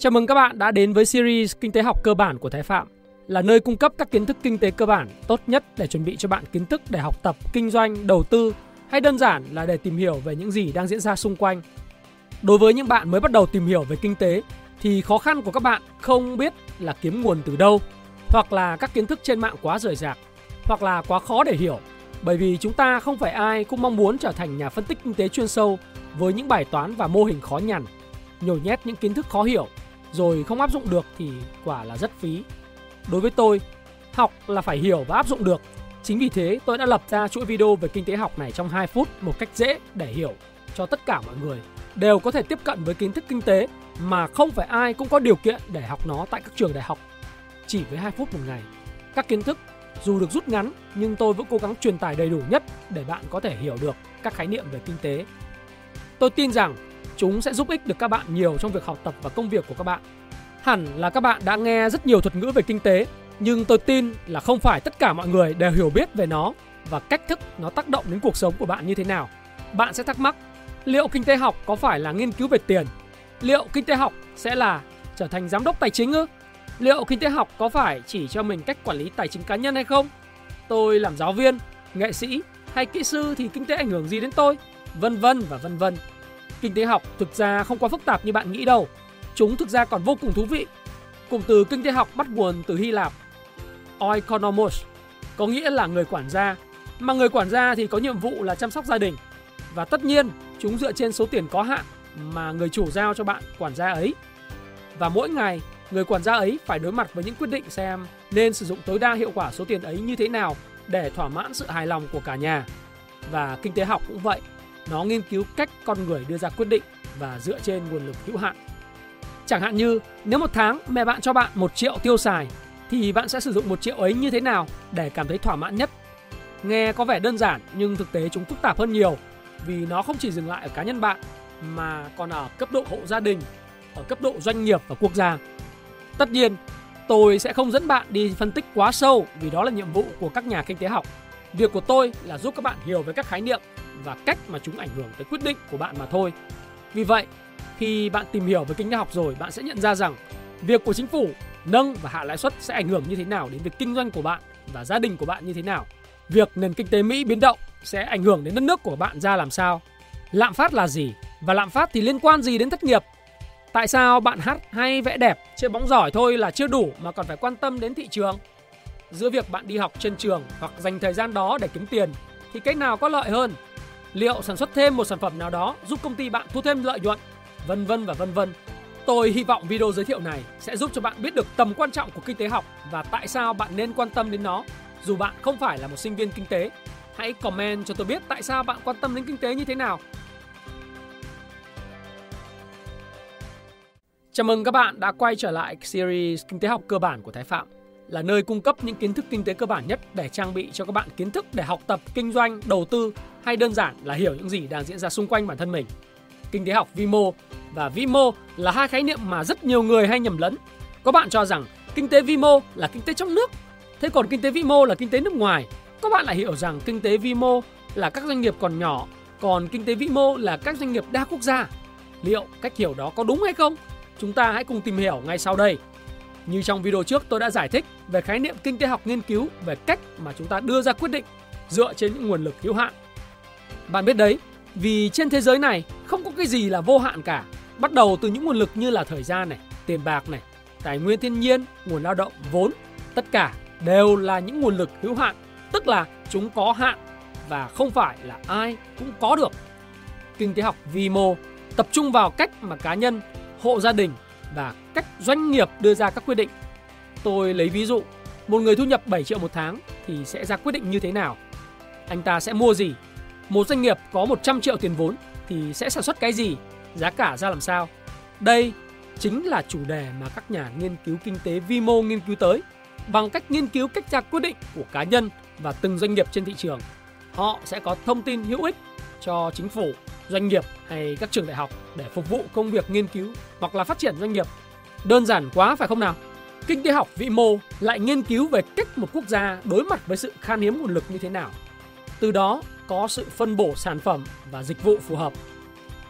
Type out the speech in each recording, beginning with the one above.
Chào mừng các bạn đã đến với series Kinh tế học cơ bản của Thái Phạm, là nơi cung cấp các kiến thức kinh tế cơ bản tốt nhất để chuẩn bị cho bạn kiến thức để học tập, kinh doanh, đầu tư hay đơn giản là để tìm hiểu về những gì đang diễn ra xung quanh. Đối với những bạn mới bắt đầu tìm hiểu về kinh tế thì khó khăn của các bạn không biết là kiếm nguồn từ đâu, hoặc là các kiến thức trên mạng quá rời rạc, hoặc là quá khó để hiểu. Bởi vì chúng ta không phải ai cũng mong muốn trở thành nhà phân tích kinh tế chuyên sâu với những bài toán và mô hình khó nhằn, nhồi nhét những kiến thức khó hiểu rồi không áp dụng được thì quả là rất phí. Đối với tôi, học là phải hiểu và áp dụng được. Chính vì thế tôi đã lập ra chuỗi video về kinh tế học này trong 2 phút một cách dễ để hiểu cho tất cả mọi người đều có thể tiếp cận với kiến thức kinh tế mà không phải ai cũng có điều kiện để học nó tại các trường đại học. Chỉ với 2 phút một ngày, các kiến thức dù được rút ngắn nhưng tôi vẫn cố gắng truyền tải đầy đủ nhất để bạn có thể hiểu được các khái niệm về kinh tế. Tôi tin rằng chúng sẽ giúp ích được các bạn nhiều trong việc học tập và công việc của các bạn. Hẳn là các bạn đã nghe rất nhiều thuật ngữ về kinh tế, nhưng tôi tin là không phải tất cả mọi người đều hiểu biết về nó và cách thức nó tác động đến cuộc sống của bạn như thế nào. Bạn sẽ thắc mắc, liệu kinh tế học có phải là nghiên cứu về tiền? Liệu kinh tế học sẽ là trở thành giám đốc tài chính ư? Liệu kinh tế học có phải chỉ cho mình cách quản lý tài chính cá nhân hay không? Tôi làm giáo viên, nghệ sĩ hay kỹ sư thì kinh tế ảnh hưởng gì đến tôi? Vân vân và vân vân. Kinh tế học thực ra không quá phức tạp như bạn nghĩ đâu. Chúng thực ra còn vô cùng thú vị. Cụm từ kinh tế học bắt nguồn từ Hy Lạp. Oikonomos có nghĩa là người quản gia, mà người quản gia thì có nhiệm vụ là chăm sóc gia đình. Và tất nhiên, chúng dựa trên số tiền có hạn mà người chủ giao cho bạn quản gia ấy. Và mỗi ngày, người quản gia ấy phải đối mặt với những quyết định xem nên sử dụng tối đa hiệu quả số tiền ấy như thế nào để thỏa mãn sự hài lòng của cả nhà. Và kinh tế học cũng vậy. Nó nghiên cứu cách con người đưa ra quyết định và dựa trên nguồn lực hữu hạn. Chẳng hạn như nếu một tháng mẹ bạn cho bạn một triệu tiêu xài thì bạn sẽ sử dụng một triệu ấy như thế nào để cảm thấy thỏa mãn nhất. Nghe có vẻ đơn giản nhưng thực tế chúng phức tạp hơn nhiều vì nó không chỉ dừng lại ở cá nhân bạn mà còn ở cấp độ hộ gia đình, ở cấp độ doanh nghiệp và quốc gia. Tất nhiên, tôi sẽ không dẫn bạn đi phân tích quá sâu vì đó là nhiệm vụ của các nhà kinh tế học. Việc của tôi là giúp các bạn hiểu về các khái niệm và cách mà chúng ảnh hưởng tới quyết định của bạn mà thôi. Vì vậy, khi bạn tìm hiểu về kinh tế học rồi, bạn sẽ nhận ra rằng việc của chính phủ nâng và hạ lãi suất sẽ ảnh hưởng như thế nào đến việc kinh doanh của bạn và gia đình của bạn như thế nào. Việc nền kinh tế Mỹ biến động sẽ ảnh hưởng đến đất nước của bạn ra làm sao. Lạm phát là gì? Và lạm phát thì liên quan gì đến thất nghiệp? Tại sao bạn hát hay vẽ đẹp, chơi bóng giỏi thôi là chưa đủ mà còn phải quan tâm đến thị trường? Giữa việc bạn đi học trên trường hoặc dành thời gian đó để kiếm tiền thì cách nào có lợi hơn? Liệu sản xuất thêm một sản phẩm nào đó giúp công ty bạn thu thêm lợi nhuận, vân vân và vân vân. Tôi hy vọng video giới thiệu này sẽ giúp cho bạn biết được tầm quan trọng của kinh tế học và tại sao bạn nên quan tâm đến nó dù bạn không phải là một sinh viên kinh tế. Hãy comment cho tôi biết tại sao bạn quan tâm đến kinh tế như thế nào. Chào mừng các bạn đã quay trở lại series Kinh tế học cơ bản của Thái Phạm là nơi cung cấp những kiến thức kinh tế cơ bản nhất để trang bị cho các bạn kiến thức để học tập, kinh doanh, đầu tư hay đơn giản là hiểu những gì đang diễn ra xung quanh bản thân mình. Kinh tế học vi mô và vĩ mô là hai khái niệm mà rất nhiều người hay nhầm lẫn. Có bạn cho rằng kinh tế vi mô là kinh tế trong nước, thế còn kinh tế vĩ mô là kinh tế nước ngoài. Có bạn lại hiểu rằng kinh tế vi mô là các doanh nghiệp còn nhỏ, còn kinh tế vĩ mô là các doanh nghiệp đa quốc gia. Liệu cách hiểu đó có đúng hay không? Chúng ta hãy cùng tìm hiểu ngay sau đây. Như trong video trước tôi đã giải thích về khái niệm kinh tế học nghiên cứu về cách mà chúng ta đưa ra quyết định dựa trên những nguồn lực hữu hạn. Bạn biết đấy, vì trên thế giới này không có cái gì là vô hạn cả. Bắt đầu từ những nguồn lực như là thời gian này, tiền bạc này, tài nguyên thiên nhiên, nguồn lao động, vốn, tất cả đều là những nguồn lực hữu hạn, tức là chúng có hạn và không phải là ai cũng có được. Kinh tế học vi mô tập trung vào cách mà cá nhân, hộ gia đình và cách doanh nghiệp đưa ra các quyết định. Tôi lấy ví dụ, một người thu nhập 7 triệu một tháng thì sẽ ra quyết định như thế nào? Anh ta sẽ mua gì? Một doanh nghiệp có 100 triệu tiền vốn thì sẽ sản xuất cái gì? Giá cả ra làm sao? Đây chính là chủ đề mà các nhà nghiên cứu kinh tế vi mô nghiên cứu tới bằng cách nghiên cứu cách ra quyết định của cá nhân và từng doanh nghiệp trên thị trường. Họ sẽ có thông tin hữu ích cho chính phủ, doanh nghiệp hay các trường đại học để phục vụ công việc nghiên cứu hoặc là phát triển doanh nghiệp. Đơn giản quá phải không nào? Kinh tế học vĩ mô lại nghiên cứu về cách một quốc gia đối mặt với sự khan hiếm nguồn lực như thế nào. Từ đó có sự phân bổ sản phẩm và dịch vụ phù hợp.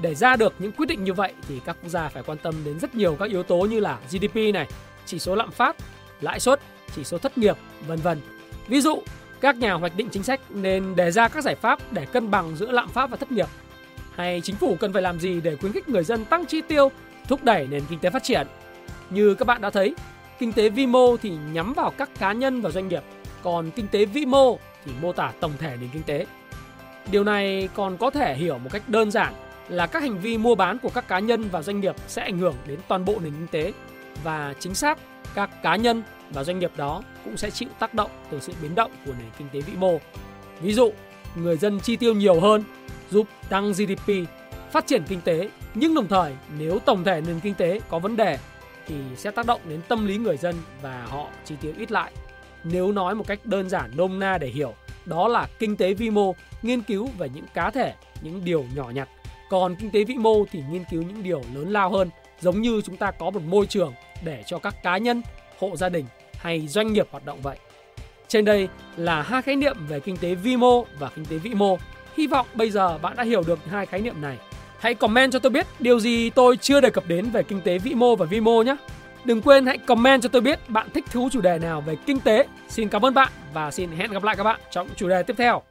Để ra được những quyết định như vậy thì các quốc gia phải quan tâm đến rất nhiều các yếu tố như là GDP này, chỉ số lạm phát, lãi suất, chỉ số thất nghiệp, vân vân. Ví dụ, các nhà hoạch định chính sách nên đề ra các giải pháp để cân bằng giữa lạm phát và thất nghiệp. Hay chính phủ cần phải làm gì để khuyến khích người dân tăng chi tiêu, thúc đẩy nền kinh tế phát triển. Như các bạn đã thấy, kinh tế vi mô thì nhắm vào các cá nhân và doanh nghiệp, còn kinh tế vĩ mô thì mô tả tổng thể nền kinh tế. Điều này còn có thể hiểu một cách đơn giản là các hành vi mua bán của các cá nhân và doanh nghiệp sẽ ảnh hưởng đến toàn bộ nền kinh tế và chính xác các cá nhân và doanh nghiệp đó cũng sẽ chịu tác động từ sự biến động của nền kinh tế vĩ mô. Ví dụ, người dân chi tiêu nhiều hơn giúp tăng GDP, phát triển kinh tế, nhưng đồng thời nếu tổng thể nền kinh tế có vấn đề thì sẽ tác động đến tâm lý người dân và họ chi tiêu ít lại. Nếu nói một cách đơn giản nôm na để hiểu, đó là kinh tế vi mô nghiên cứu về những cá thể, những điều nhỏ nhặt. Còn kinh tế vĩ mô thì nghiên cứu những điều lớn lao hơn, giống như chúng ta có một môi trường để cho các cá nhân, hộ gia đình hay doanh nghiệp hoạt động vậy. Trên đây là hai khái niệm về kinh tế vi mô và kinh tế vĩ mô. Hy vọng bây giờ bạn đã hiểu được hai khái niệm này. Hãy comment cho tôi biết điều gì tôi chưa đề cập đến về kinh tế vĩ mô và vi mô nhé. Đừng quên hãy comment cho tôi biết bạn thích thú chủ đề nào về kinh tế. Xin cảm ơn bạn và xin hẹn gặp lại các bạn trong chủ đề tiếp theo.